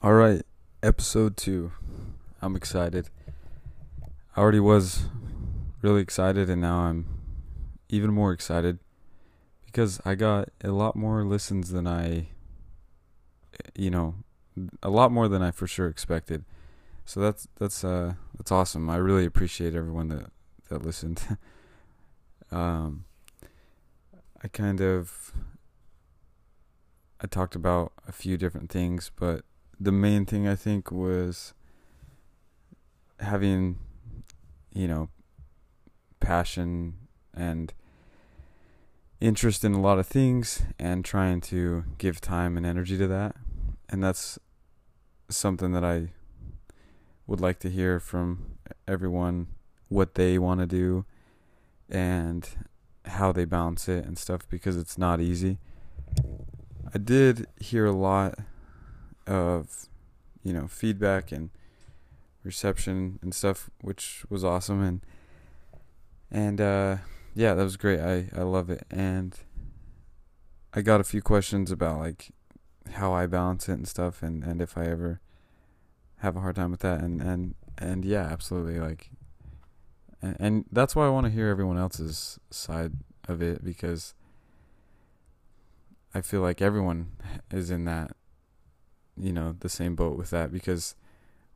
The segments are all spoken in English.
All right, episode two. I'm excited. I already was really excited, and now I'm even more excited because I got a lot more listens than I, you know, a lot more than I for sure expected. So that's that's uh that's awesome. I really appreciate everyone that that listened. um, I kind of I talked about a few different things, but the main thing I think was having, you know, passion and interest in a lot of things and trying to give time and energy to that. And that's something that I would like to hear from everyone what they want to do and how they balance it and stuff because it's not easy. I did hear a lot of, you know, feedback and reception and stuff, which was awesome. And and uh, yeah, that was great. I I love it. And I got a few questions about like how I balance it and stuff and and if I ever have a hard time with that. And and and yeah, absolutely like and, and that's why I want to hear everyone else's side of it because I feel like everyone is in that, you know, the same boat with that because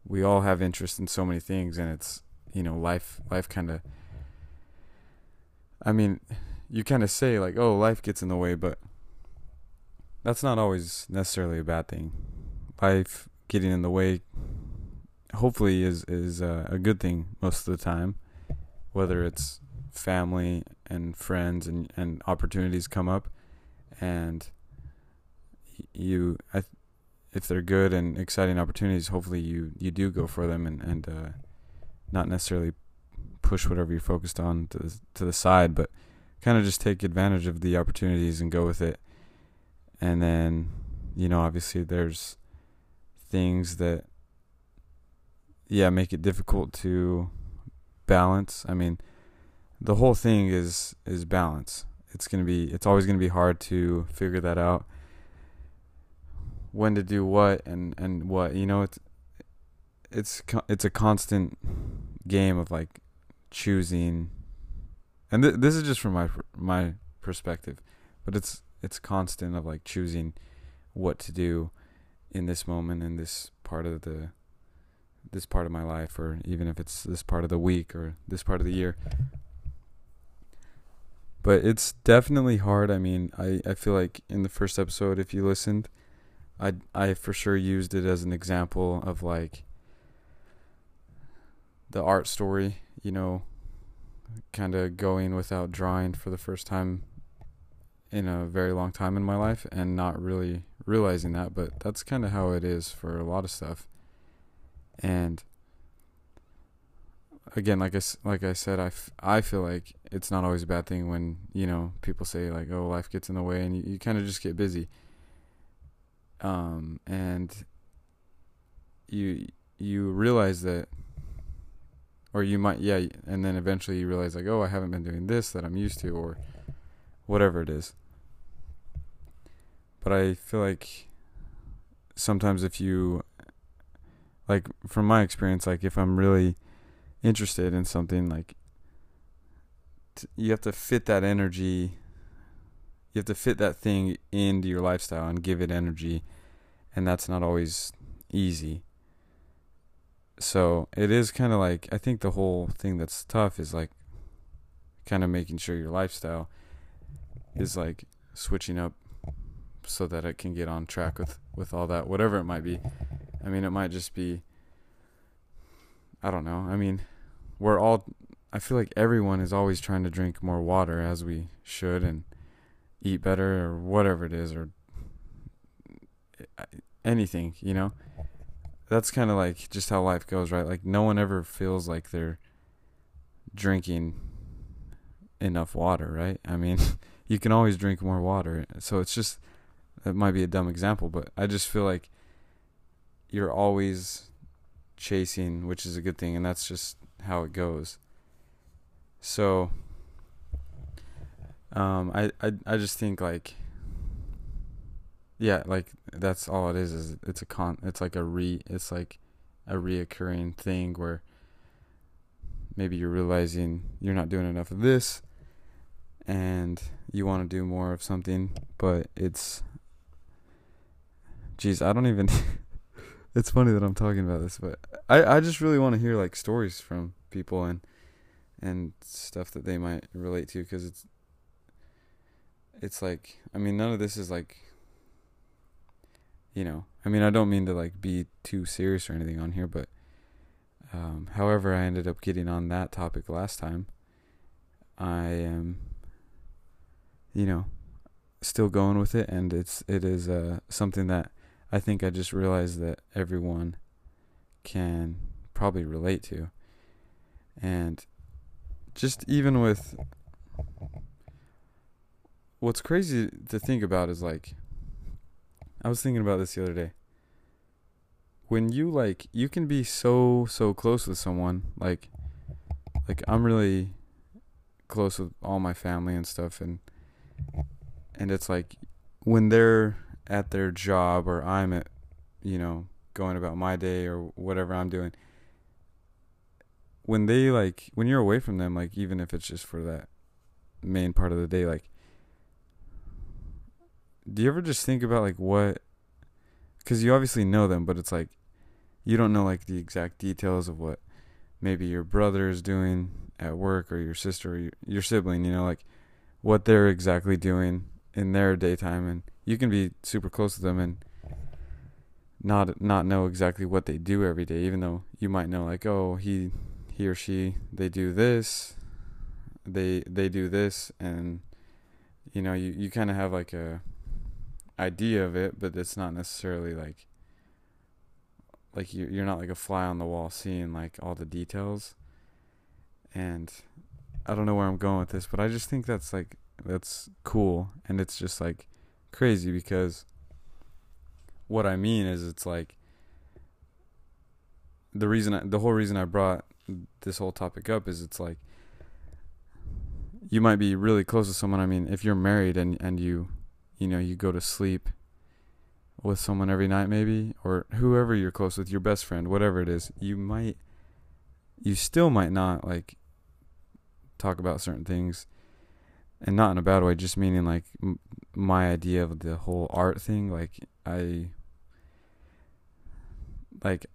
we all have interest in so many things, and it's you know life life kind of. I mean, you kind of say like, oh, life gets in the way, but that's not always necessarily a bad thing. Life getting in the way, hopefully, is is uh, a good thing most of the time, whether it's family and friends and and opportunities come up and you I, if they're good and exciting opportunities hopefully you you do go for them and and uh, not necessarily push whatever you're focused on to the, to the side but kind of just take advantage of the opportunities and go with it. And then you know obviously there's things that yeah make it difficult to balance. I mean the whole thing is is balance. It's to be it's always going to be hard to figure that out when to do what and and what you know it's it's it's a constant game of like choosing and th- this is just from my my perspective but it's it's constant of like choosing what to do in this moment in this part of the this part of my life or even if it's this part of the week or this part of the year but it's definitely hard. I mean, I, I feel like in the first episode, if you listened, I I for sure used it as an example of like the art story, you know, kind of going without drawing for the first time in a very long time in my life and not really realizing that, but that's kind of how it is for a lot of stuff. And again, like I, like I said, I, f- I feel like it's not always a bad thing when, you know, people say like, oh, life gets in the way and you, you kind of just get busy. Um, and you, you realize that, or you might, yeah, and then eventually you realize like, oh, I haven't been doing this that I'm used to or whatever it is. But I feel like sometimes if you, like from my experience, like if I'm really, interested in something like t- you have to fit that energy you have to fit that thing into your lifestyle and give it energy and that's not always easy. So it is kind of like i think the whole thing that's tough is like kind of making sure your lifestyle is like switching up so that it can get on track with with all that whatever it might be. I mean it might just be i don't know. I mean we're all I feel like everyone is always trying to drink more water as we should and eat better or whatever it is or anything, you know. That's kind of like just how life goes, right? Like no one ever feels like they're drinking enough water, right? I mean, you can always drink more water. So it's just that might be a dumb example, but I just feel like you're always chasing, which is a good thing, and that's just how it goes. So um, I, I I just think like yeah, like that's all it is. Is it's a con. It's like a re. It's like a reoccurring thing where maybe you're realizing you're not doing enough of this, and you want to do more of something, but it's. Geez, I don't even. it's funny that I'm talking about this, but I I just really want to hear like stories from people and and stuff that they might relate to because it's it's like I mean none of this is like you know I mean I don't mean to like be too serious or anything on here but um, however I ended up getting on that topic last time I am you know still going with it and it's it is uh, something that I think I just realized that everyone can probably relate to. And just even with what's crazy to think about is like I was thinking about this the other day. When you like you can be so so close with someone like like I'm really close with all my family and stuff and and it's like when they're at their job or I'm at you know going about my day or whatever I'm doing when they like when you're away from them like even if it's just for that main part of the day like do you ever just think about like what because you obviously know them but it's like you don't know like the exact details of what maybe your brother is doing at work or your sister or your, sibling you know like what they're exactly doing in their daytime and you can be super close to them and not not know exactly what they do every day even though you might know like oh he he or she they do this they they do this and you know you you kind of have like a idea of it, but it's not necessarily like like you you're not like a fly on the wall seeing like all the details. And I don't know where I'm going with this, but I just think that's like that's cool and it's just like crazy because what I mean is it's like the reason I, the whole reason I brought this whole topic up is it's like you might be really close to someone. I mean, if you're married and and you you know, you go to sleep with someone every night maybe or whoever you're close with, your best friend, whatever it is, you might you still might not like talk about certain things. And not in a bad way, just meaning like m- my idea of the whole art thing, like I like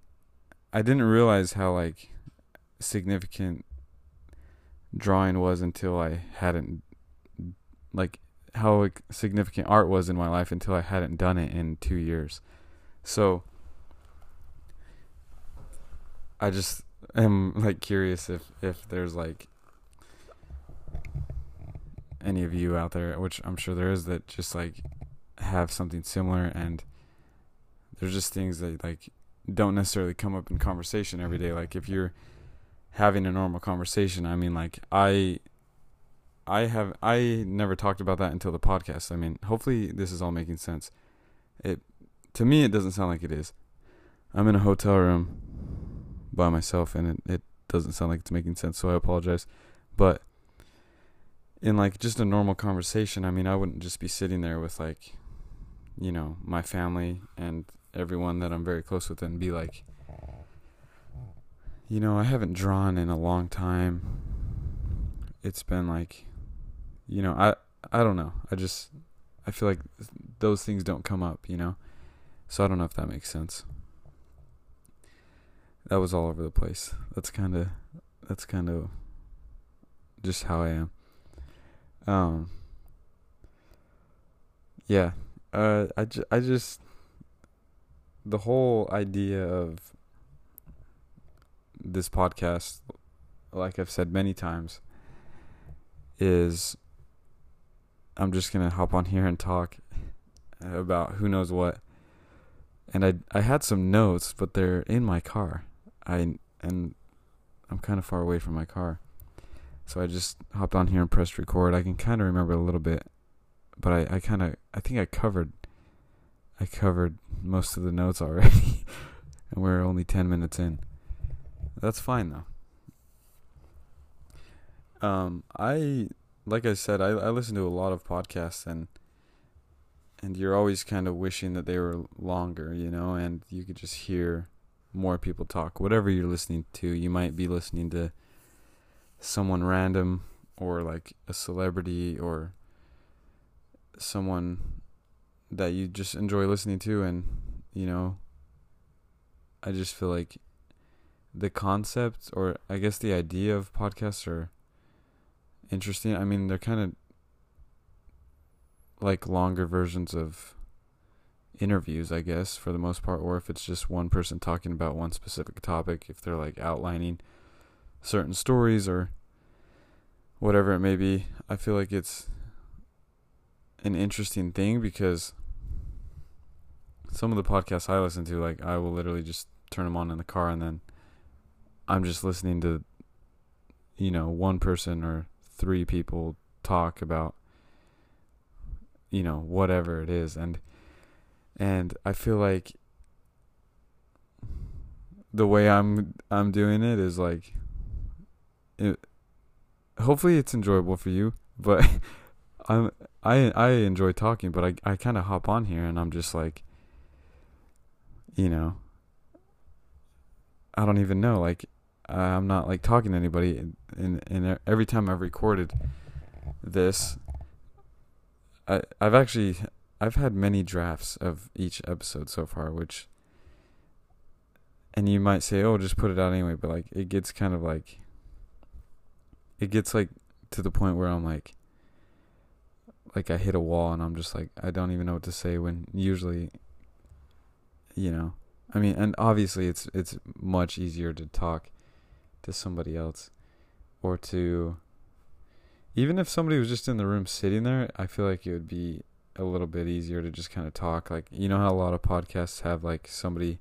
I didn't realize how like significant drawing was until I hadn't like how significant art was in my life until I hadn't done it in two years. So I just am like curious if if there's like any of you out there, which I'm sure there is, that just like have something similar and there's just things that like don't necessarily come up in conversation every day. Like if you're having a normal conversation, I mean like I I have I never talked about that until the podcast. I mean, hopefully this is all making sense. It to me it doesn't sound like it is. I'm in a hotel room by myself and it, it doesn't sound like it's making sense, so I apologize. But in like just a normal conversation, I mean, I wouldn't just be sitting there with like you know, my family and everyone that I'm very close with and be like you know, I haven't drawn in a long time. It's been like you know, I I don't know. I just I feel like those things don't come up, you know. So I don't know if that makes sense. That was all over the place. That's kind of that's kind of just how I am. Um yeah. Uh I ju- I just the whole idea of this podcast like I've said many times is I'm just gonna hop on here and talk about who knows what. And I I had some notes, but they're in my car. I and I'm kind of far away from my car, so I just hopped on here and pressed record. I can kind of remember a little bit, but I I kind of I think I covered I covered most of the notes already, and we're only ten minutes in. That's fine though. Um, I like I said, I I listen to a lot of podcasts and and you're always kind of wishing that they were longer, you know, and you could just hear more people talk. Whatever you're listening to, you might be listening to someone random or like a celebrity or someone that you just enjoy listening to and you know I just feel like the concept or I guess the idea of podcasts are interesting. I mean, they're kind of like longer versions of interviews, I guess, for the most part, or if it's just one person talking about one specific topic, if they're like outlining certain stories or whatever it may be. I feel like it's an interesting thing because some of the podcasts I listen to, like, I will literally just turn them on in the car and then I'm just listening to, you know, one person or three people talk about, you know, whatever it is. And, and I feel like the way I'm, I'm doing it is like, it, hopefully it's enjoyable for you, but I'm, I, I enjoy talking, but I, I kind of hop on here and I'm just like, you know, I don't even know. Like, Uh, I'm not like talking to anybody, and and every time I've recorded this, I I've actually I've had many drafts of each episode so far, which. And you might say, "Oh, just put it out anyway," but like it gets kind of like. It gets like to the point where I'm like. Like I hit a wall and I'm just like I don't even know what to say when usually. You know, I mean, and obviously it's it's much easier to talk to somebody else or to even if somebody was just in the room sitting there, I feel like it would be a little bit easier to just kind of talk. Like, you know how a lot of podcasts have like somebody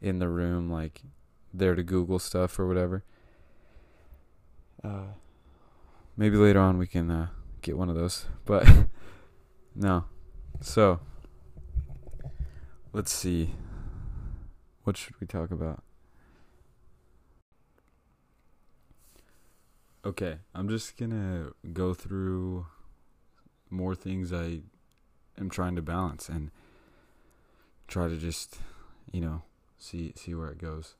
in the room, like there to Google stuff or whatever. Uh, maybe later on we can uh, get one of those, but no. So let's see. What should we talk about? Okay, I'm just gonna go through more things I am trying to balance and try to just, you know, see see where it goes.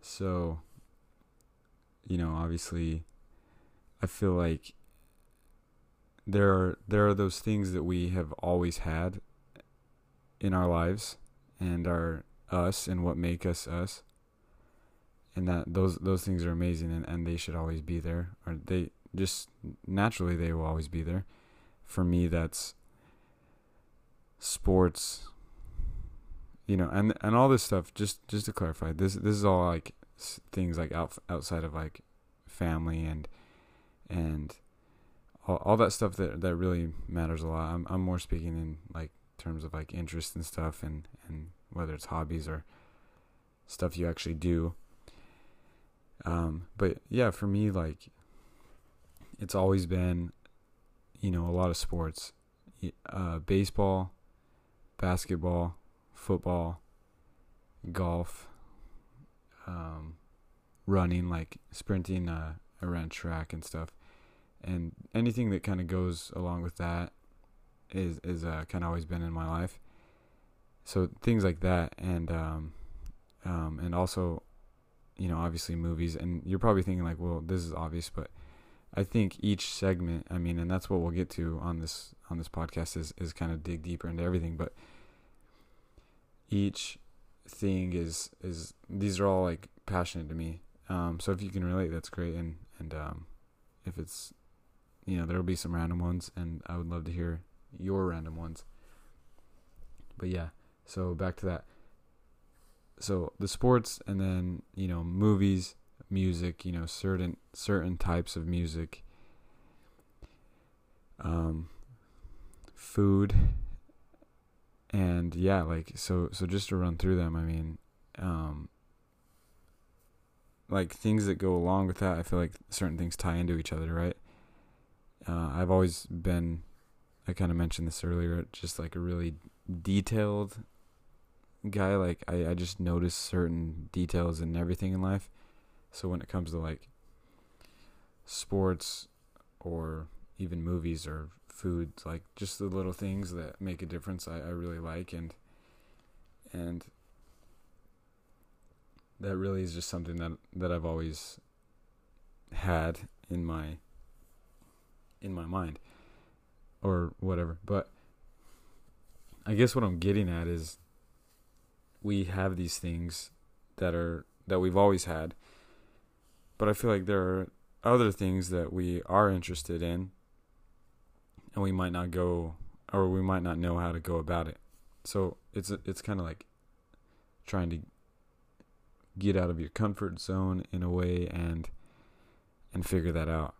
So, you know, obviously I feel like there are there are those things that we have always had in our lives and are us and what make us us and that those those things are amazing and, and they should always be there or they just naturally they will always be there. For me that's sports you know and and all this stuff just just to clarify this this is all like things like out, outside of like family and and all, all that stuff that that really matters a lot. I'm I'm more speaking in like terms of like interest and stuff and and whether it's hobbies or stuff you actually do um, but yeah, for me, like, it's always been, you know, a lot of sports, uh, baseball, basketball, football, golf, um, running, like sprinting uh, around track and stuff, and anything that kind of goes along with that is is uh, kind of always been in my life. So things like that, and um, um, and also you know, obviously movies, and you're probably thinking like, well, this is obvious, but I think each segment, I mean, and that's what we'll get to on this on this podcast is is kind of dig deeper into everything, but each thing is is these are all like passionate to me. Um, so if you can relate, that's great, and and um, if it's you know there will be some random ones, and I would love to hear your random ones. But yeah, so back to that so the sports and then you know movies music you know certain certain types of music. Um food. And yeah like so so just to run through them i mean um like things that go along with that i feel like certain things tie into each other right? Uh, i've always been i kind of mentioned this earlier just like a really detailed guy. Like I, I just notice certain details in everything in life. So when it comes to like sports or even movies or food, like just the little things that make a difference. I, I really like and and that really is just something that that I've always had in my in my mind or whatever. But I guess what I'm getting at is we have these things that are that we've always had. But I feel like there are other things that we are interested in and we might not go or we might not know how to go about it. So it's it's kind of like trying to get out of your comfort zone in a way and and figure that out.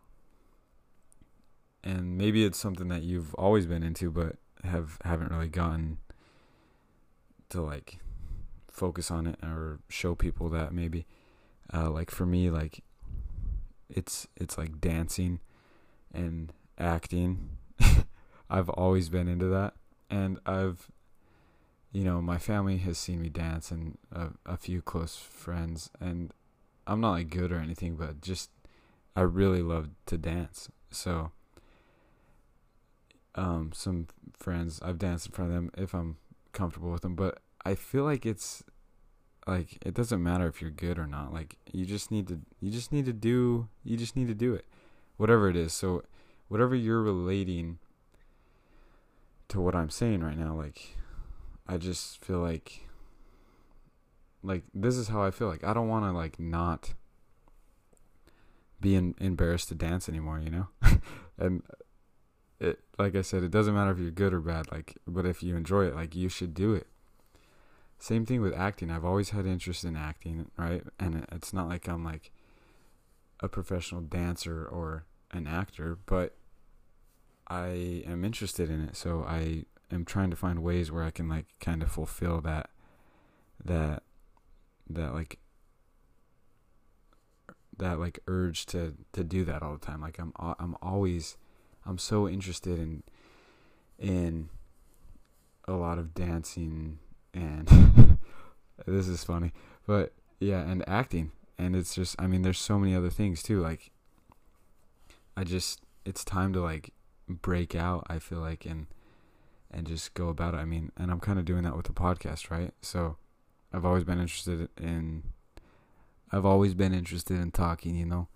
And maybe it's something that you've always been into but have haven't really gotten to like focus on it or show people that maybe. Uh, like for me like it's it's like dancing and acting. I've always been into that. And I've you know my family has seen me dance and a, a few close friends. And I'm not like good or anything but just I really love to dance. So um some friends I've danced in front of them if I'm comfortable with them but I feel like it's like it doesn't matter if you're good or not like you just need to you just need to do you just need to do it. Whatever it is. So whatever you're relating to what I'm saying right now like I just feel like like this is how I feel. Like I don't want to like not be in, embarrassed to dance anymore you know? And it like I said it doesn't matter if you're good or bad like but if you enjoy it like you should do it same thing with acting. I've always had interest in acting, right? And it's not like I'm like a professional dancer or an actor, but I am interested in it. So I am trying to find ways where I can like kind of fulfill that that that like that like urge to to do that all the time. Like I'm I'm always I'm so interested in in a lot of dancing and this is funny, but yeah, and acting, and it's just, I mean, there's so many other things too. Like, I just, it's time to like break out. I feel like and and just go about it. I mean, and I'm kind of doing that with the podcast, right? So, I've always been interested in. I've always been interested in talking, you know.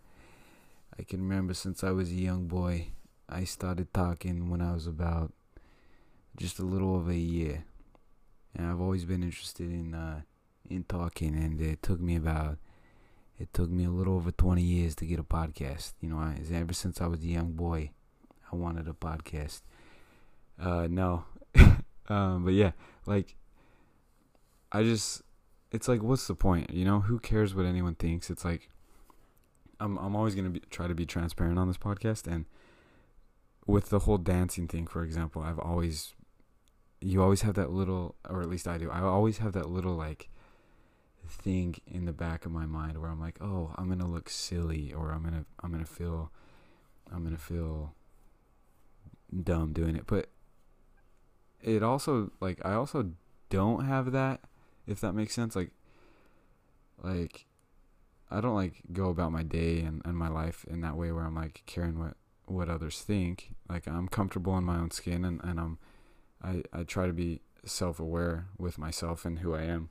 I can remember since I was a young boy, I started talking when I was about just a little over a year and I've always been interested in uh, in talking, and it took me about it took me a little over 20 years to get a podcast. You know, I, ever since I was a young boy, I wanted a podcast. Uh, no, um, but yeah, like I just it's like what's the point? You know, who cares what anyone thinks? It's like I'm I'm always gonna be, try to be transparent on this podcast, and with the whole dancing thing, for example, I've always you always have that little, or at least I do. I always have that little like thing in the back of my mind where I'm like, oh, I'm gonna look silly, or I'm gonna, I'm gonna feel, I'm gonna feel dumb doing it. But it also like I also don't have that, if that makes sense. Like, like I don't like go about my day and, and my life in that way where I'm like caring what what others think. Like I'm comfortable in my own skin and, and I'm I, I try to be self aware with myself and who I am.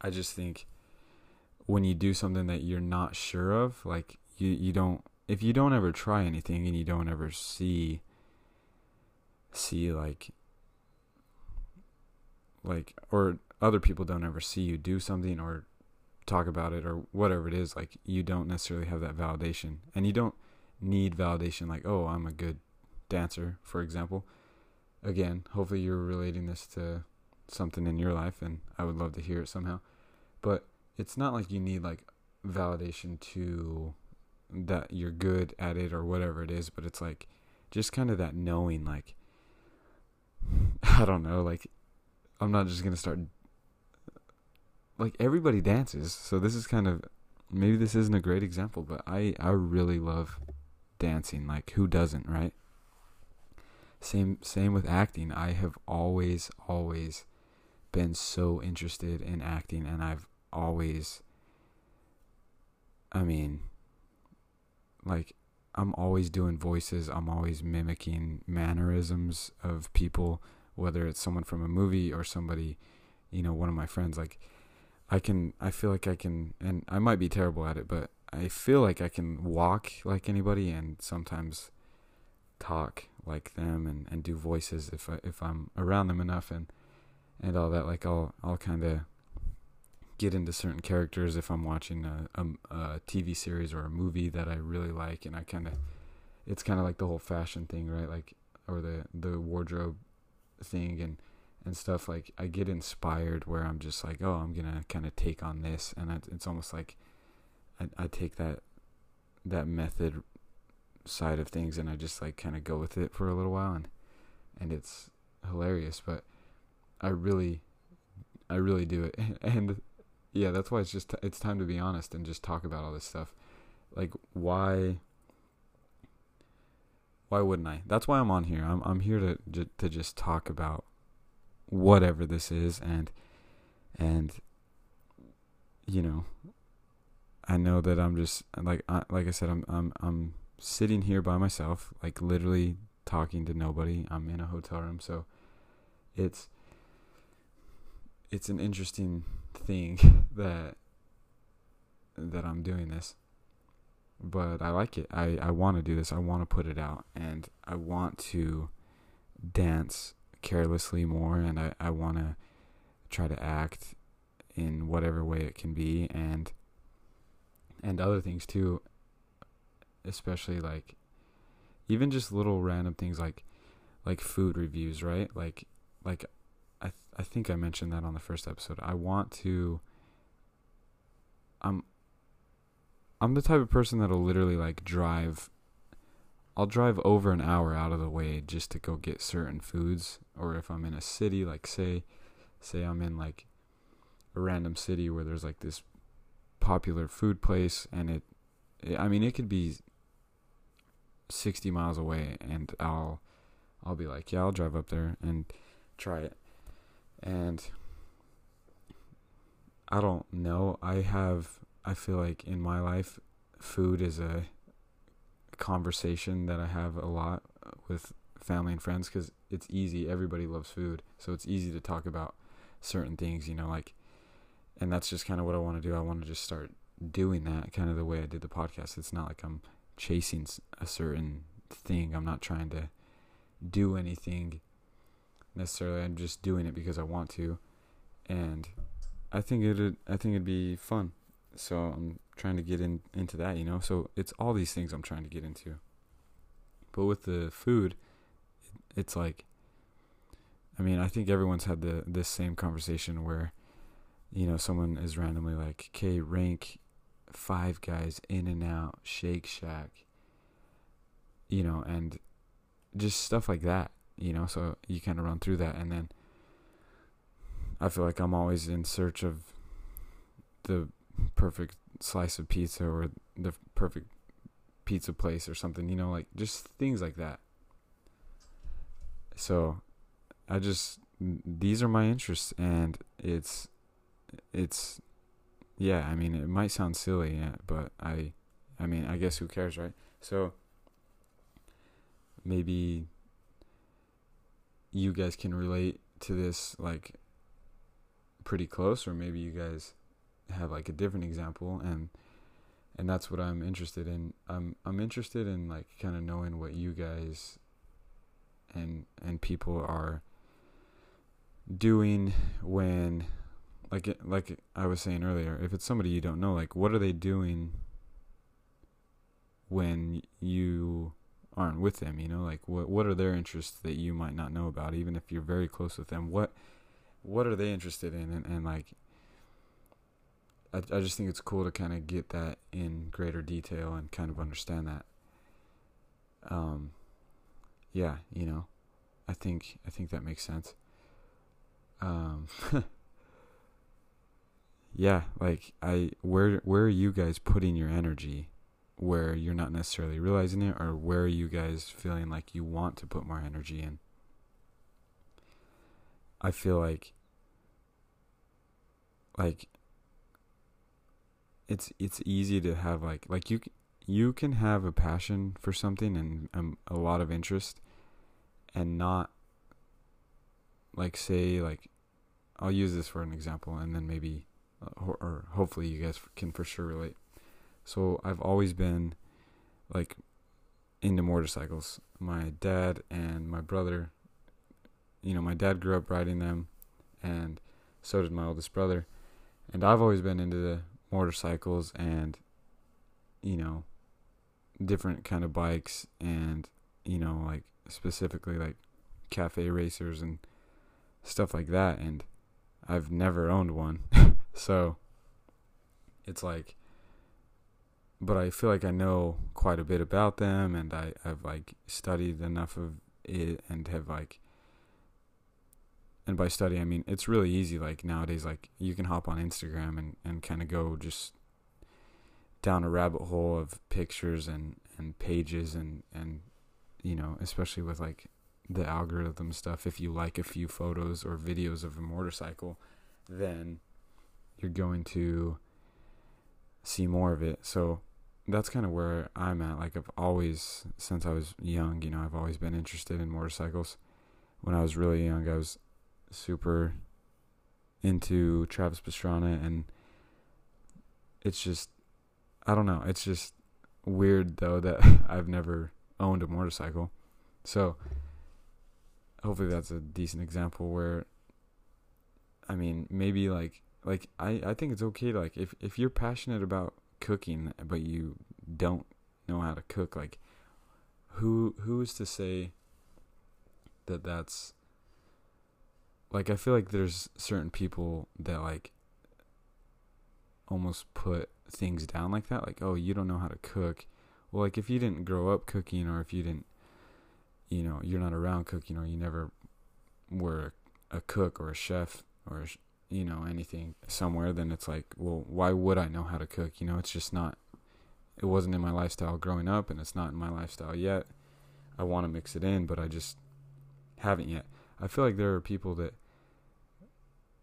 I just think when you do something that you're not sure of, like you, you don't if you don't ever try anything and you don't ever see see like like or other people don't ever see you do something or talk about it or whatever it is like you don't necessarily have that validation and you don't need validation like oh I'm a good dancer for example again, hopefully you're relating this to something in your life, and I would love to hear it somehow. But it's not like you need like validation to that you're good at it or whatever it is, but it's like just kind of that knowing, like, I don't know, like, I'm not just gonna start. Like everybody dances, so this is kind of maybe this isn't a great example, but I I really love dancing. Like who doesn't, right? Same same with acting. I have always always been so interested in acting and I've always I mean like I'm always doing voices. I'm always mimicking mannerisms of people, whether it's someone from a movie or somebody, you know, one of my friends. Like, I can, I feel like I can, and I might be terrible at it, but I feel like I can walk like anybody and sometimes talk like them and, and do voices if I, if I'm around them enough and and all that. Like I'll I'll kind of get into certain characters if I'm watching a, a, a, TV series or a movie that I really like, and I kind of it's kind of like the whole fashion thing, right? Like or the the wardrobe thing and and stuff. Like I get inspired where I'm just like, oh, I'm gonna kind of take on this, and it's almost like I, I take that that method side of things and I just like kind of go with it for a little while and and it's hilarious but I really I really do it. And yeah that's why it's just it's time to be honest and just talk about all this stuff. Like why why wouldn't I? That's why I'm on here. I'm I'm here to to just talk about whatever this is and and you know I know that I'm just like I, like I said I'm I'm I'm sitting here by myself, like literally talking to nobody. I'm in a hotel room, so it's it's an interesting thing that that I'm doing this. But I like it. I, I want to do this. I want to put it out and I want to dance carelessly more and I, I want to try to act in whatever way it can be and and other things too especially like even just little random things like like food reviews, right? Like like I th- I think I mentioned that on the first episode. I want to I'm I'm the type of person that'll literally like drive I'll drive over an hour out of the way just to go get certain foods or if I'm in a city like say say I'm in like a random city where there's like this popular food place and it I mean it could be 60 miles away and I'll I'll be like, yeah, I'll drive up there and try it. And I don't know. I have I feel like in my life food is a conversation that I have a lot with family and friends cuz it's easy. Everybody loves food. So it's easy to talk about certain things, you know, like and that's just kind of what I want to do. I want to just start doing that kind of the way I did the podcast. It's not like I'm chasing a certain thing. I'm not trying to do anything necessarily. I'm just doing it because I want to, and I think it'd I think it'd be fun. So I'm trying to get in into that, you know. So it's all these things I'm trying to get into. But with the food, it's like I mean, I think everyone's had the this same conversation where you know, someone is randomly like, "Okay, rank Five Guys, In-N-Out, Shake Shack, you know, and just stuff like that, you know. So you kind of run through that, and then I feel like I'm always in search of the perfect slice of pizza or the perfect pizza place or something, you know, like just things like that. So I just these are my interests and it's it's yeah, I mean, it might sound silly, yeah, but I, I mean, I guess who cares, right? So maybe you guys can relate to this like pretty close, or maybe you guys have like a different example, and and that's what I'm interested in. I'm I'm interested in like kind of knowing what you guys and and people are doing when like like I was saying earlier, if it's somebody you don't know, like what are they doing when you aren't with them? You know, like what what are their interests that you might not know about, even if you're very close with them? What what are they interested in? And, and like, I I just think it's cool to kind of get that in greater detail and kind of understand that. Um, yeah, you know, I think I think that makes sense. Um. yeah, like I where where are you guys putting your energy where you're not necessarily realizing it or where are you guys feeling like you want to put more energy in? I feel like like it's it's easy to have like like you you can have a passion for something and um, a lot of interest and not like say like I'll use this for an example and then maybe Uh, or, or hopefully you guys can for sure relate. So I've always been like into motorcycles. My dad and my brother, you know, my dad grew up riding them and so did my oldest brother. And I've always been into the motorcycles and you know different kind of bikes and you know like specifically like cafe racers and stuff like that and I've never owned one. so it's like but I feel like I know quite a bit about them and I, I've like studied enough of it and have like and by study I mean it's really easy like nowadays like you can hop on Instagram and, and kind of go just down a rabbit hole of pictures and, and pages and, and you know, especially with like the algorithm stuff, if you like a few photos or videos of a motorcycle, then you're going to see more of it. So that's kind of where I'm at. Like I've always, since I was young, you know, I've always been interested in motorcycles. When I was really young, I was super into Travis Pastrana, and it's just, I don't know, it's just weird though that I've never owned a motorcycle. So hopefully that's a decent example where I mean, maybe like like I I think it's okay like if if you're passionate about cooking but you don't know how to cook like who who is to say that that's like I feel like there's certain people that like almost put things down like that like oh you don't know how to cook. Well like if you didn't grow up cooking or if you didn't you know you're not around cooking or you never were a cook or a chef or you know anything somewhere then it's like well why would i know how to cook? You know it's just not it wasn't in my lifestyle growing up and it's not in my lifestyle yet. I want to mix it in but i just haven't yet. I feel like there are people that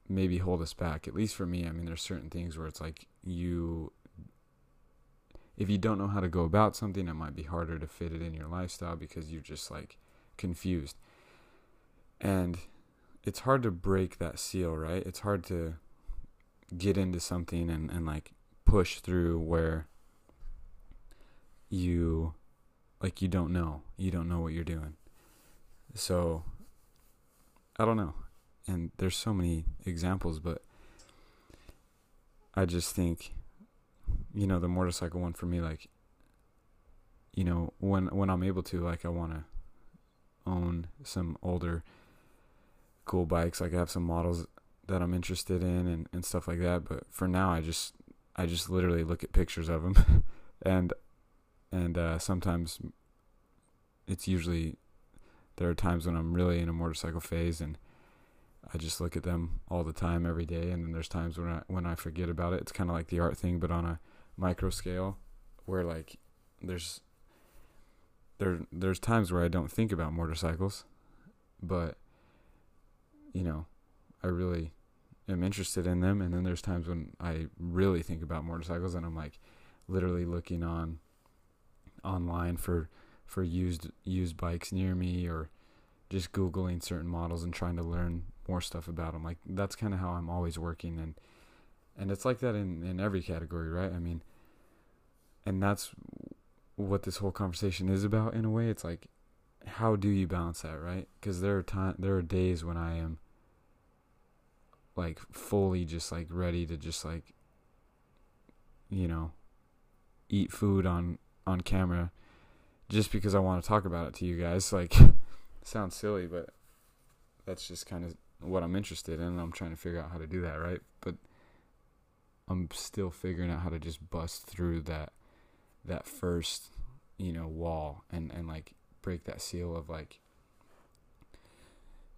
maybe hold us back at least for me. I mean there's certain things where it's like you if you don't know how to go about something it might be harder to fit it in your lifestyle because you're just like confused. And it's hard to break that seal, right? It's hard to get into something and, and like push through where you like you don't know. You don't know what you're doing. So I don't know. And there's so many examples, but I just think you know, the motorcycle one for me like you know, when when I'm able to like I want to own some older cool bikes. Like I have some models that I'm interested in and, and stuff like that. But for now, I just I just literally look at pictures of them, and and uh, sometimes it's usually there are times when I'm really in a motorcycle phase and I just look at them all the time every day and then there's times when I when I forget about it. It's kind of like the art thing but on a micro scale where like there's there there's times where I don't think about motorcycles but you know, I really am interested in them. And then there's times when I really think about motorcycles and I'm like literally looking on online for for used used bikes near me or just googling certain models and trying to learn more stuff about them like that's kind of how I'm always working. And and it's like that in in every category right? I mean and that's what this whole conversation is about in a way. It's like how do you balance that right? Because there are time there are days when I am like fully just like ready to just like you know eat food on on camera just because I want to talk about it to you guys. Like sounds silly but that's just kind of what I'm interested in I'm trying to figure out how to do that right? But I'm still figuring out how to just bust through that that first you know wall and and like break that seal of like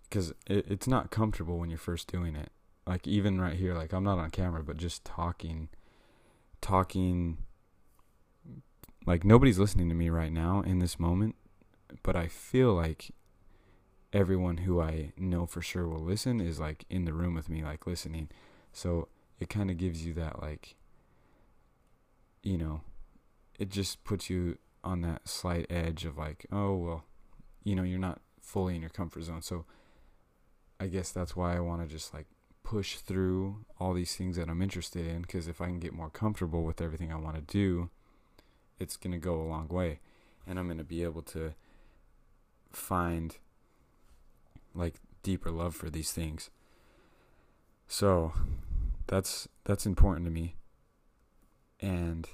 because it, it's not comfortable when you're first doing it like even right here like i'm not on camera but just talking talking like nobody's listening to me right now in this moment but i feel like everyone who i know for sure will listen is like in the room with me like listening so it kind of gives you that like you know it just puts you on that slight edge of like, oh well, you know, you're not fully in your comfort zone. So I guess that's why I want to just like push through all these things that I'm interested in because if I can get more comfortable with everything I want to do, it's going to go a long way and I'm going to be able to find like deeper love for these things. So that's that's important to me. And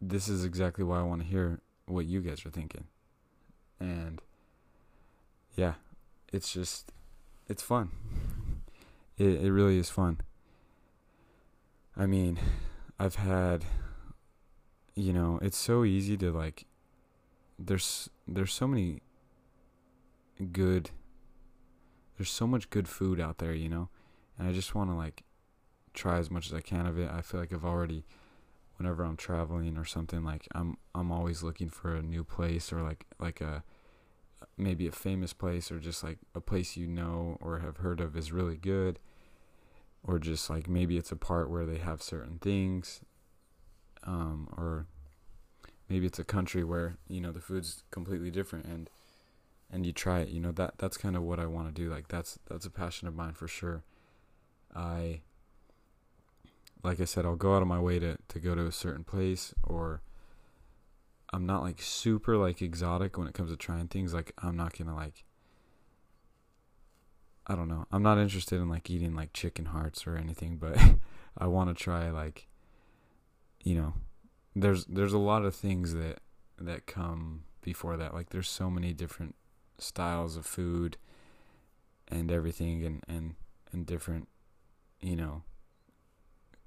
this is exactly why I want to hear what you guys are thinking. And yeah, it's just it's fun. It it really is fun. I mean, I've had you know, it's so easy to like there's there's so many good there's so much good food out there, you know. And I just want to like try as much as I can of it. I feel like I've already whenever I'm traveling or something like I'm I'm always looking for a new place or like like a maybe a famous place or just like a place you know or have heard of is really good or just like maybe it's a part where they have certain things um, or maybe it's a country where you know the food's completely different and and you try it you know that that's kind of what I want to do like that's that's a passion of mine for sure. I like I said I'll go out of my way to to go to a certain place or I'm not like super like exotic when it comes to trying things like I'm not to like I don't know. I'm not interested in like eating like chicken hearts or anything, but I want to try like you know, there's there's a lot of things that that come before that. Like there's so many different styles of food and everything and and and different you know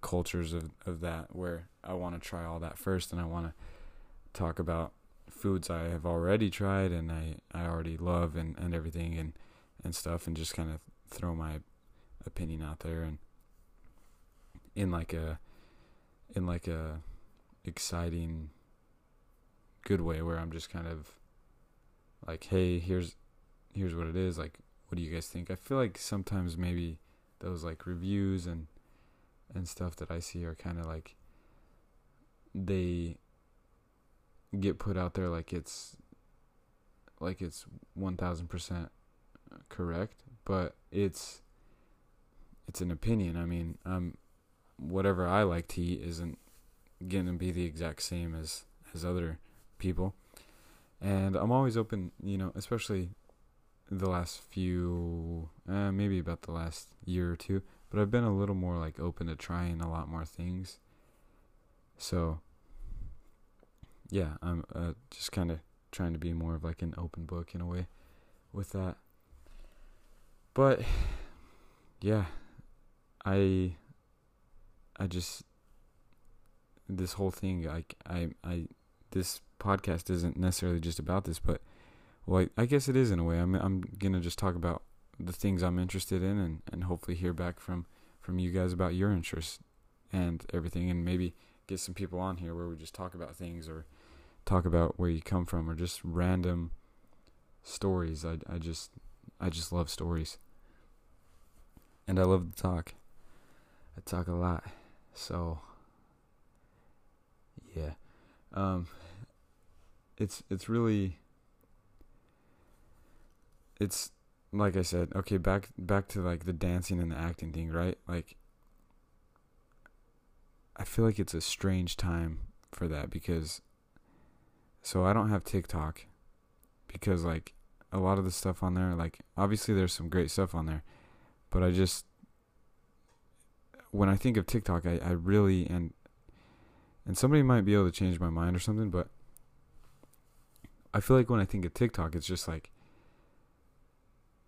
cultures of of that where I want to try all that first and I want to talk about foods I have already tried and I, I already love and, and everything and, and stuff and just kind of throw my opinion out there and in like a in like a exciting good way where I'm just kind of like hey here's here's what it is like what do you guys think? I feel like sometimes maybe those like reviews and and stuff that I see are kind of like they get put out there like it's like it's 1000% correct but it's it's an opinion. I mean um whatever i like to eat isn't to be the exact same as as other people. And i'm always open you know especially the last few uh, maybe about the last year or two but i've been a little more like open to trying a lot more things. So yeah, I'm uh, just kind of trying to be more of like an open book in a way with that. But yeah, I I just this whole thing like I I this podcast isn't necessarily just about this, but well, I, I guess it is in a way. I'm I'm gonna just talk about the things I'm interested in, and and hopefully hear back from from you guys about your interests and everything, and maybe get some people on here where we just talk about things or talk about where you come from or just random stories. I I just I just love stories. And I love to talk. I talk a lot. So yeah. Um it's it's really it's like I said, okay, back back to like the dancing and the acting thing, right? Like I feel like it's a strange time for that because so I don't have TikTok because like a lot of the stuff on there like obviously there's some great stuff on there but I just when I think of TikTok I, I really and and somebody might be able to change my mind or something but I feel like when I think of TikTok it's just like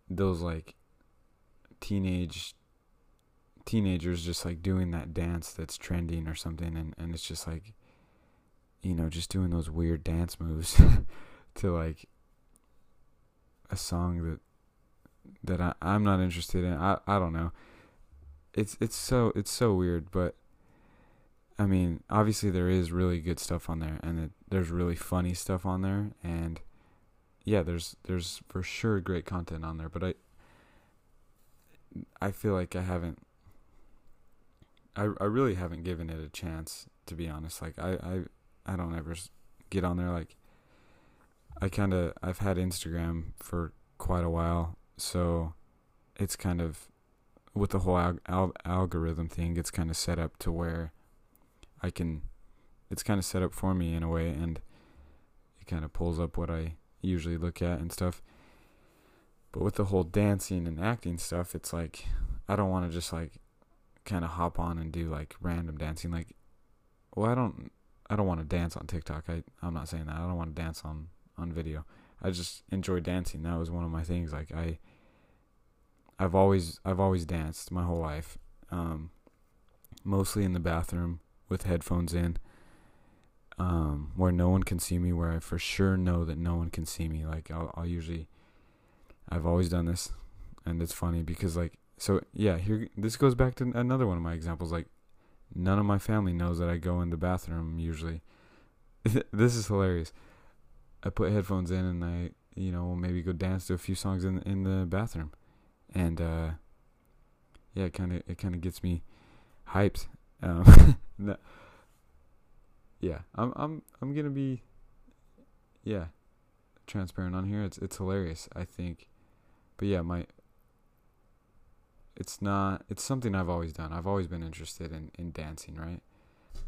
those like teenage teenagers just like doing that dance that's trending or something and, and it's just like you know, just doing those weird dance moves to like a song that that I, I'm not interested in. I I don't know. It's it's so it's so weird, but I mean, obviously there is really good stuff on there, and it, there's really funny stuff on there, and yeah, there's there's for sure great content on there. But I I feel like I haven't. I I really haven't given it a chance to be honest. Like I I I don't ever get on there like I kind of I've had Instagram for quite a while, so it's kind of with the whole al- al- algorithm thing, it's kind of set up to where I can it's kind of set up for me in a way and it kind of pulls up what I usually look at and stuff. But with the whole dancing and acting stuff, it's like I don't want to just like kind of hop on and do like random dancing like well, I don't I don't want to dance on TikTok. I I'm not saying that. I don't want to dance on on video. I just enjoy dancing. That was one of my things. Like I, I've always I've always danced my whole life, um, mostly in the bathroom with headphones in, um, where no one can see me. Where I for sure know that no one can see me. Like I'll I'll usually, I've always done this, and it's funny because like so yeah here this goes back to another one of my examples. Like none of my family knows that I go in the bathroom usually. this is hilarious. I put headphones in and I, you know, maybe go dance to a few songs in in the bathroom, and uh, yeah, it kind of it kind of gets me hyped. Um, yeah, I'm I'm I'm gonna be, yeah, transparent on here. It's it's hilarious. I think, but yeah, my. It's not. It's something I've always done. I've always been interested in in dancing, right?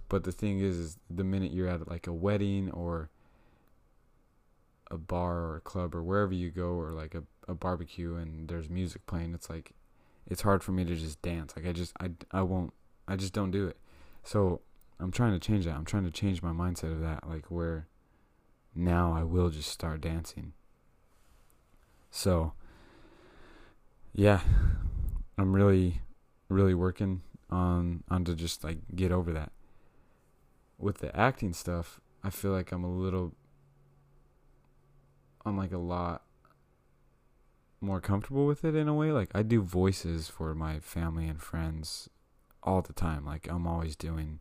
But the thing is, is the minute you're at like a wedding or a bar or a club or wherever you go or like a, a barbecue and there's music playing it's like it's hard for me to just dance. Like i just i, I won't i just don't do it. So i'm trying to change that. I'm trying to change my mindset of that like where now i will just start dancing. So yeah i'm really really working on on to just like get over that. With the acting stuff i feel like i'm a little I'm like a lot more comfortable with it in a way. Like I do voices for my family and friends all the time. Like I'm always doing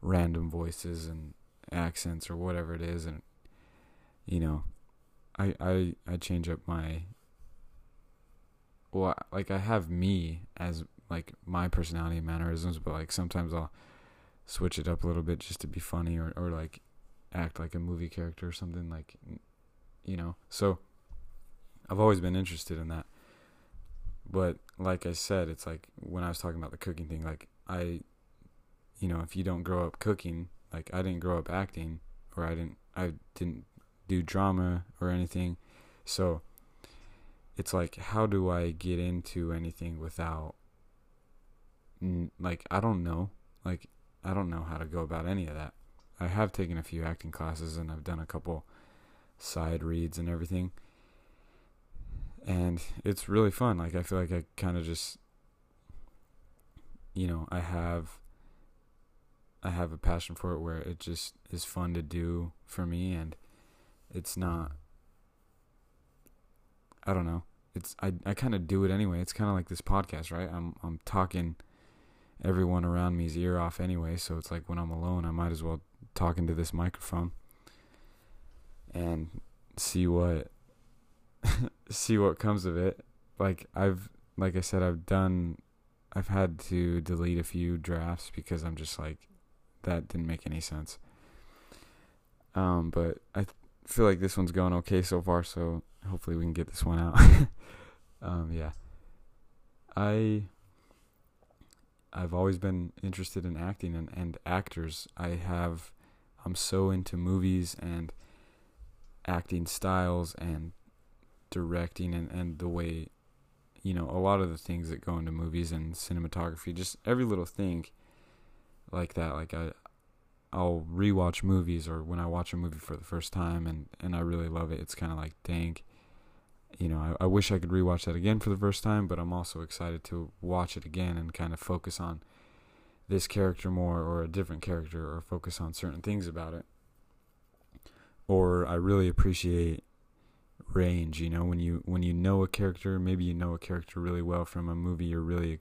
random voices and accents or whatever it is and you know, I I I change up my well like I have me as like my personality and mannerisms, but like sometimes I'll switch it up a little bit just to be funny or or like act like a movie character or something like you know. So I've always been interested in that. But like I said, it's like when I was talking about the cooking thing, like I you know, if you don't grow up cooking, like I didn't grow up acting or I didn't I didn't do drama or anything. So it's like how do I get into anything without like I don't know. Like I don't know how to go about any of that. I have taken a few acting classes and I've done a couple side reads and everything. And it's really fun. Like I feel like I kind of just you know, I have I have a passion for it where it just is fun to do for me and it's not I don't know. It's I I kind of do it anyway. It's kind of like this podcast, right? I'm I'm talking everyone around me's ear off anyway, so it's like when I'm alone, I might as well talk into this microphone and see what see what comes of it. Like I've like I said I've done I've had to delete a few drafts because I'm just like that didn't make any sense. Um but I feel like this one's going okay so far so hopefully we can get this one out. um yeah. I I've always been interested in acting and, and actors. I have I'm so into movies and acting styles and directing and, and the way you know a lot of the things that go into movies and cinematography just every little thing like that. Like I I'll rewatch movies or when I watch a movie for the first time and and I really love it it's kind of like dang you know I, I wish I could rewatch that again for the first time but I'm also excited to watch it again and kind of focus on this character more or a different character or focus on certain things about it. Or I really appreciate range you know when you when you know a character maybe you know a character really well from a movie you're really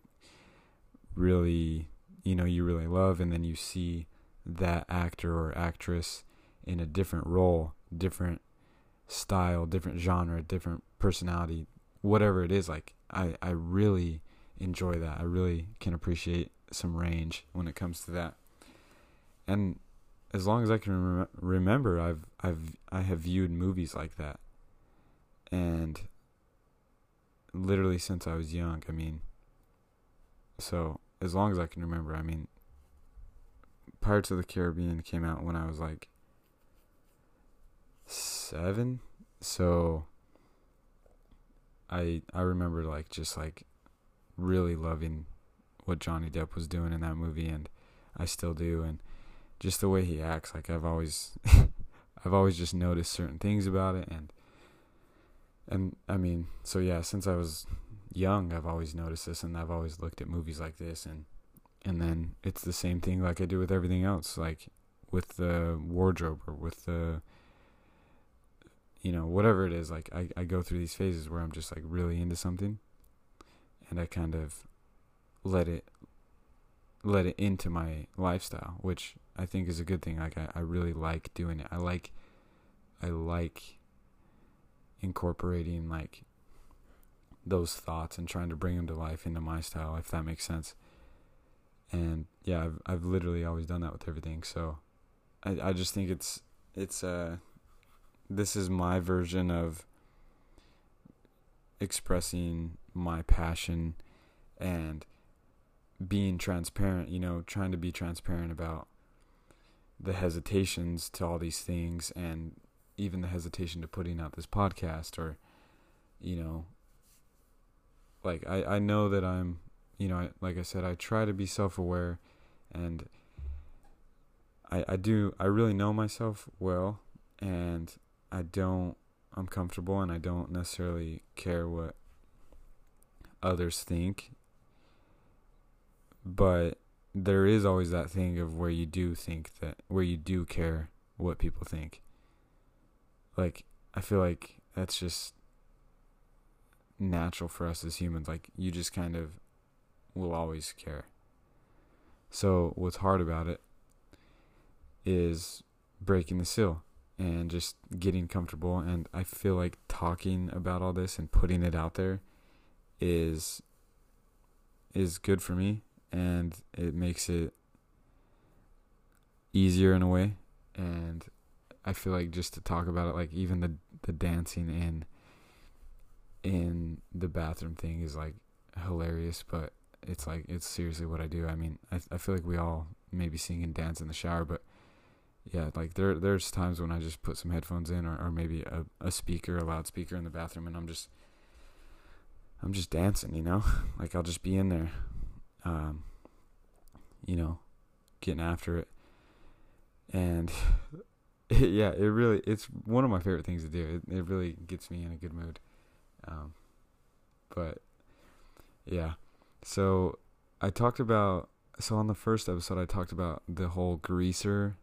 really you know you really love and then you see that actor or actress in a different role different style different genre different personality whatever it is like i i really enjoy that. I really can appreciate some range when it comes to that. And as long as I can rem- remember, I've I've I have viewed movies like that, and literally since I was young. I mean, so as long as I can remember, I mean, Pirates of the Caribbean came out when I was like seven, so I I remember like just like really loving what Johnny Depp was doing in that movie, and I still do, and just the way he acts. Like I've always, I've always just noticed certain things about it, and and I mean, so yeah, since I was young, I've always noticed this, and I've always looked at movies like this, and and then it's the same thing like I do with everything else, like with the wardrobe or with the you know whatever it is like I, I go through these phases where i'm just like really into something. And i kind of let it let it into my lifestyle which i think is a good thing. Like i, I really like doing it. I like i like incorporating like those thoughts and trying to bring them to life into my style if that makes sense. And yeah i've, I've literally always done that with everything so i, I just think it's it's uh this is my version of expressing my passion and being transparent, you know, trying to be transparent about the hesitations to all these things and even the hesitation to putting out this podcast or you know like I I know that I'm you know, I, like I said I try to be self-aware and I I do I really know myself well and I don't I'm comfortable and I don't necessarily care what others think. But there is always that thing of where you do think that where you do care what people think. Like I feel like that's just natural for us as humans. Like you just kind of will always care. So what's hard about it is breaking the seal and just getting comfortable. And I feel like talking about all this and putting it out there is is good for me and it makes it easier in a way and I feel like just to talk about it like even the the dancing in in the bathroom thing is like hilarious but it's like it's seriously what I do. I mean, I I feel like we all maybe sing and dance in the shower, but yeah, like there there's times when I just put some headphones in or, or maybe a, a speaker, a loudspeaker in the bathroom and I'm just I'm just dancing, you know? like I'll just be in there um you know, getting after it. And yeah, it really it's one of my favorite things to do. It it really gets me in a good mood. Um but yeah. So I talked about so on the first episode I talked about the whole greaser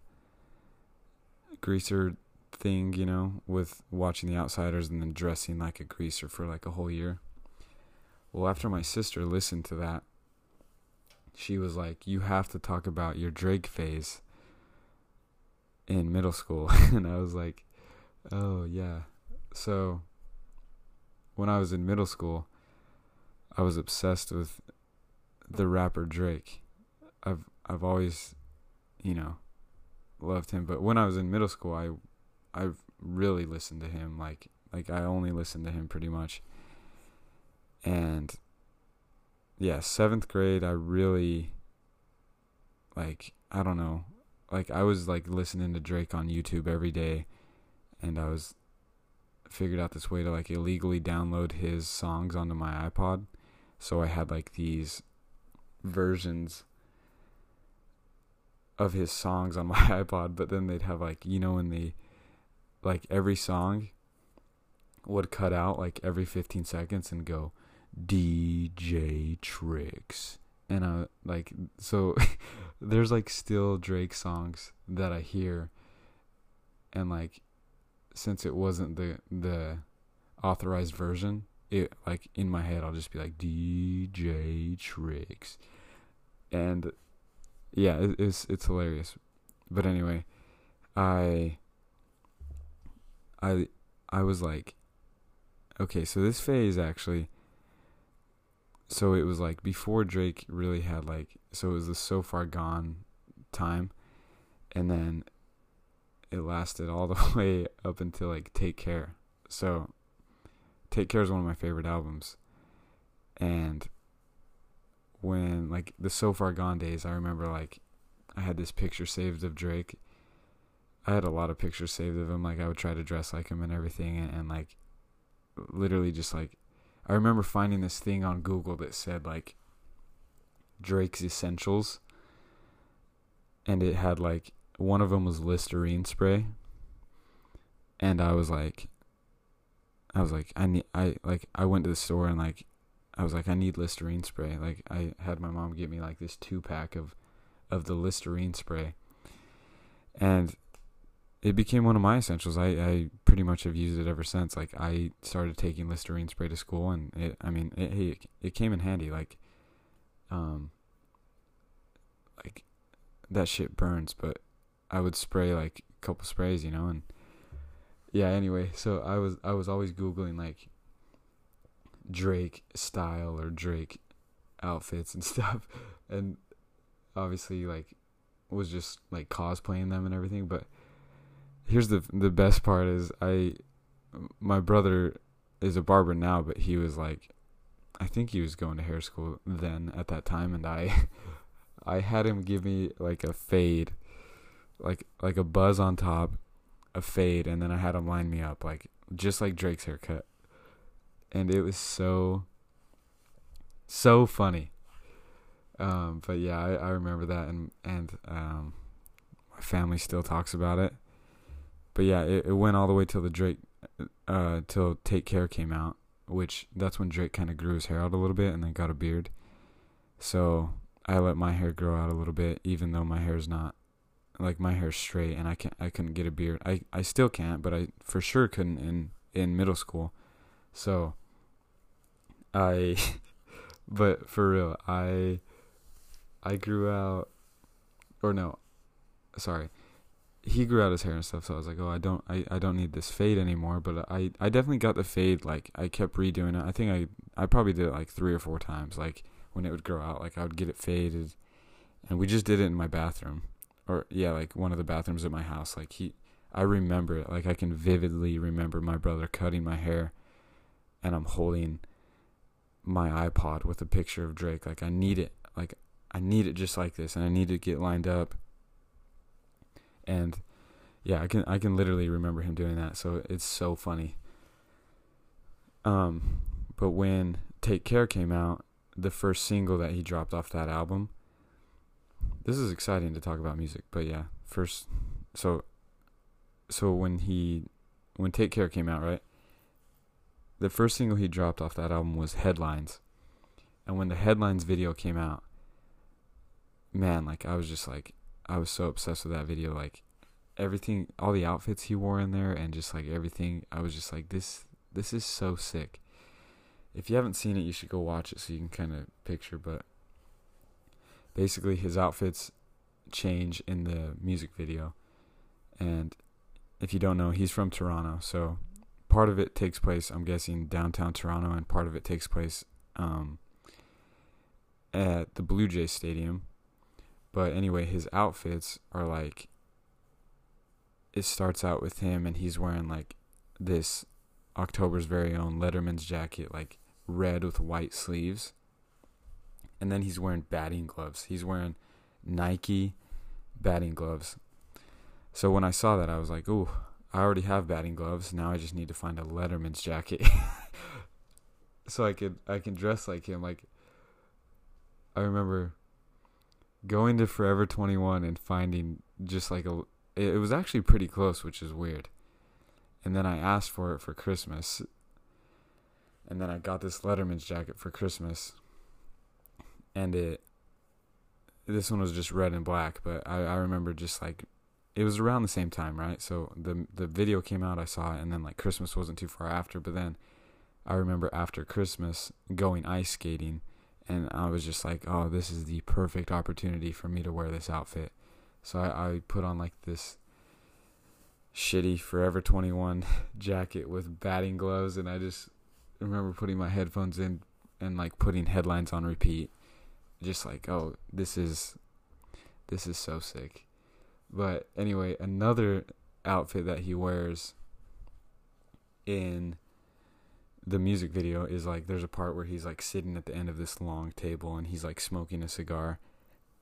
greaser thing, you know, with watching The Outsiders and then dressing like a greaser for like a whole year. Well, after my sister listened to that, she was like, "You have to talk about your Drake phase in middle school." and I was like, "Oh, yeah." So, when I was in middle school, I was obsessed with the rapper Drake. I've I've always, you know, loved him. But when I was in middle school, I I really listened to him. Like like I only listened to him pretty much. And yeah, seventh grade, I really like I don't know, like I was like listening to Drake on YouTube every day, and I was figured out this way to like illegally download his songs onto my iPod. So I had like these versions of his songs on my iPod, but then they'd have like you know when the like every song would cut out like every 15 seconds and go DJ Tricks. And I like so there's like still Drake songs that I hear and like since it wasn't the the authorized version, it like in my head I'll just be like DJ Tricks. And yeah, it, it's it's hilarious. But anyway, I I I was like okay, so this phase actually so it was like before Drake really had like so it was the so far gone time and then it lasted all the way up until like Take Care. So Take Care is one of my favorite albums. And when like the So Far Gone days, I remember like I had this picture saved of Drake. I had a lot of pictures saved of him. Like I would try to dress like him and everything, and, and like literally just like I remember finding this thing on Google that said like Drake's essentials, and it had like one of them was Listerine spray, and I was like, I was like, I need, I like, I went to the store and like, I was like, I need Listerine spray. Like, I had my mom get me like this two pack of, of the Listerine spray, and it became one of my essentials. I, I pretty much have used it ever since. Like I started taking Listerine spray to school, and it, I mean, it, it, it came in handy. Like, um, like that shit burns, but I would spray like a couple sprays, you know, and yeah. Anyway, so I was I was always googling like Drake style or Drake outfits and stuff, and obviously like was just like cosplaying them and everything. But here's the the best part is I my brother is a barber now, but he was like I think he was going to hair school then at that time, and I I had him give me like a fade like like a buzz on top, a fade, and then I had him line me up like just like Drake's haircut, and it was so so funny. Um, but yeah, I, I remember that, and and um, my family still talks about it. But yeah, it, it went all the way till the Drake, uh, till Take Care came out, which that's when Drake kind of grew his hair out a little bit and then got a beard. So I let my hair grow out a little bit, even though my hair is not like my hair's straight and I can't I couldn't get a beard. I I still can't, but I for sure couldn't in in middle school. So I but for real, I I grew out or no, sorry. He grew out his hair and stuff, so I was like, "Oh, I don't I, I don't need this fade anymore." But I I definitely got the fade like I kept redoing it. I think I I probably did it like 3 or 4 times like when it would grow out, like I would get it faded. And we just did it in my bathroom or yeah, like one of the bathrooms at my house. Like he, I remember it. Like I can vividly remember my brother cutting my hair, and I'm holding my iPod with a picture of Drake. Like I need it. Like I need it just like this, and I need to get lined up. And yeah, I can I can literally remember him doing that. So it's so funny. Um, but when Take Care came out, the first single that he dropped off that album, this is exciting to talk about music, but yeah, first, so, so when he, when Take Care came out, right? The first single he dropped off that album was Headlines, and when the Headlines video came out, man, like I was just like, I was so obsessed with that video, like everything, all the outfits he wore in there, and just like everything, I was just like, this, this is so sick. If you haven't seen it, you should go watch it so you can kind of picture, but basically his outfits change in the music video. And if you don't know, he's from Toronto. So part of it takes place, I'm guessing, downtown Toronto, and part of it takes place um, at the Blue Jays Stadium. But anyway, his outfits are like. It starts out with him, and he's wearing like this October's very own Letterman's jacket, like red with white sleeves and then he's wearing batting gloves. He's wearing Nike batting gloves. So when I saw that, I was like, "Ooh, I already have batting gloves. Now I just need to find a Letterman's jacket, so I could I can dress like him." Like I remember going to Forever 21 and finding just like a it was actually pretty close, which is weird. And then I asked for it for Christmas. And then I got this Letterman's jacket for Christmas and it this one was just red and black, but I, I remember just like it was around the same time, right? So the the video came out, I saw it, and then like Christmas wasn't too far after. But then I remember after Christmas going ice skating, and I was just like, oh, this is the perfect opportunity for me to wear this outfit. So I, I put on like this shitty Forever 21 jacket with batting gloves, and I just remember putting my headphones in and like putting headlines on repeat just like oh this is this is so sick but anyway another outfit that he wears in the music video is like there's a part where he's like sitting at the end of this long table and he's like smoking a cigar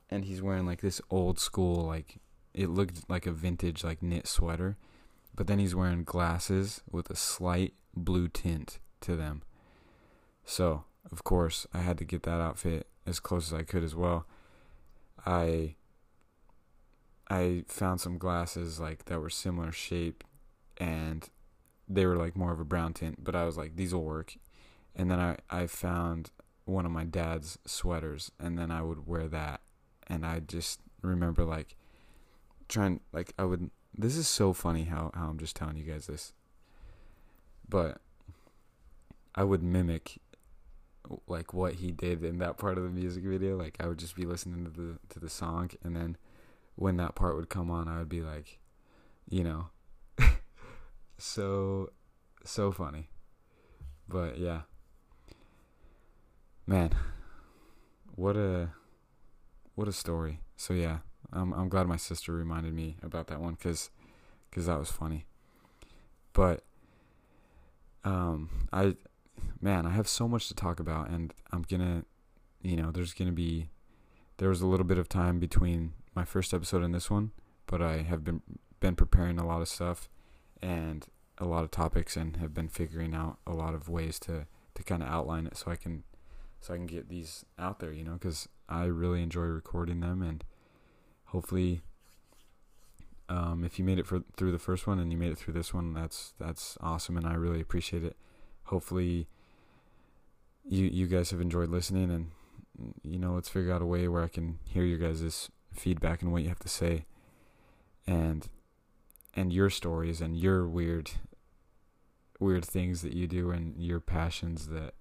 and he's wearing like this old school like it looked like a vintage like knit sweater but then he's wearing glasses with a slight blue tint to them. So of course i had to get that outfit as close as i could as well. I i found some glasses like that were similar shape and they were like more of a brown tint, but I was like, these will work. And then I, I found one of my dad's sweaters, and then I would wear that. And I just remember like trying, like, I would. This is so funny how, how I'm just telling you guys this. But I would mimic like what he did in that part of the music video. Like I would just be listening to the to the song and then when that part would come on I would be like, you know, so so funny. But yeah. Man, what a what a story. So yeah, I'm I'm glad my sister reminded me about that one cuz cuz that was funny. But um I man, I have so much to talk about and I'm going to you know, there's going to be there was a little bit of time between my first episode and this one, but I have been been preparing a lot of stuff and a lot of topics and have been figuring out a lot of ways to to kind of outline it so I can so I can get these out there, you know, cuz I really enjoy recording them and hopefully um, if you made it for through the first one and you made it through this one, that's that's awesome and I really appreciate it. Hopefully you you guys have enjoyed listening and you know, let's figure out a way where I can hear your guys' feedback and what you have to say. And and your stories and your weird weird things that you do and your passions that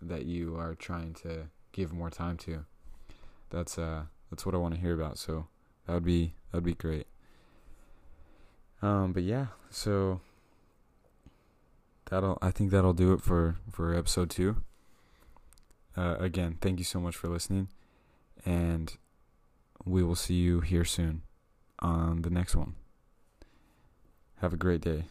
that you are trying to give more time to. That's uh that's what I want to hear about. So that would be that would be great. Um but yeah, so that'll I think that'll do it for for episode 2. Uh, again, thank you so much for listening and we will see you here soon on the next one. Have a great day.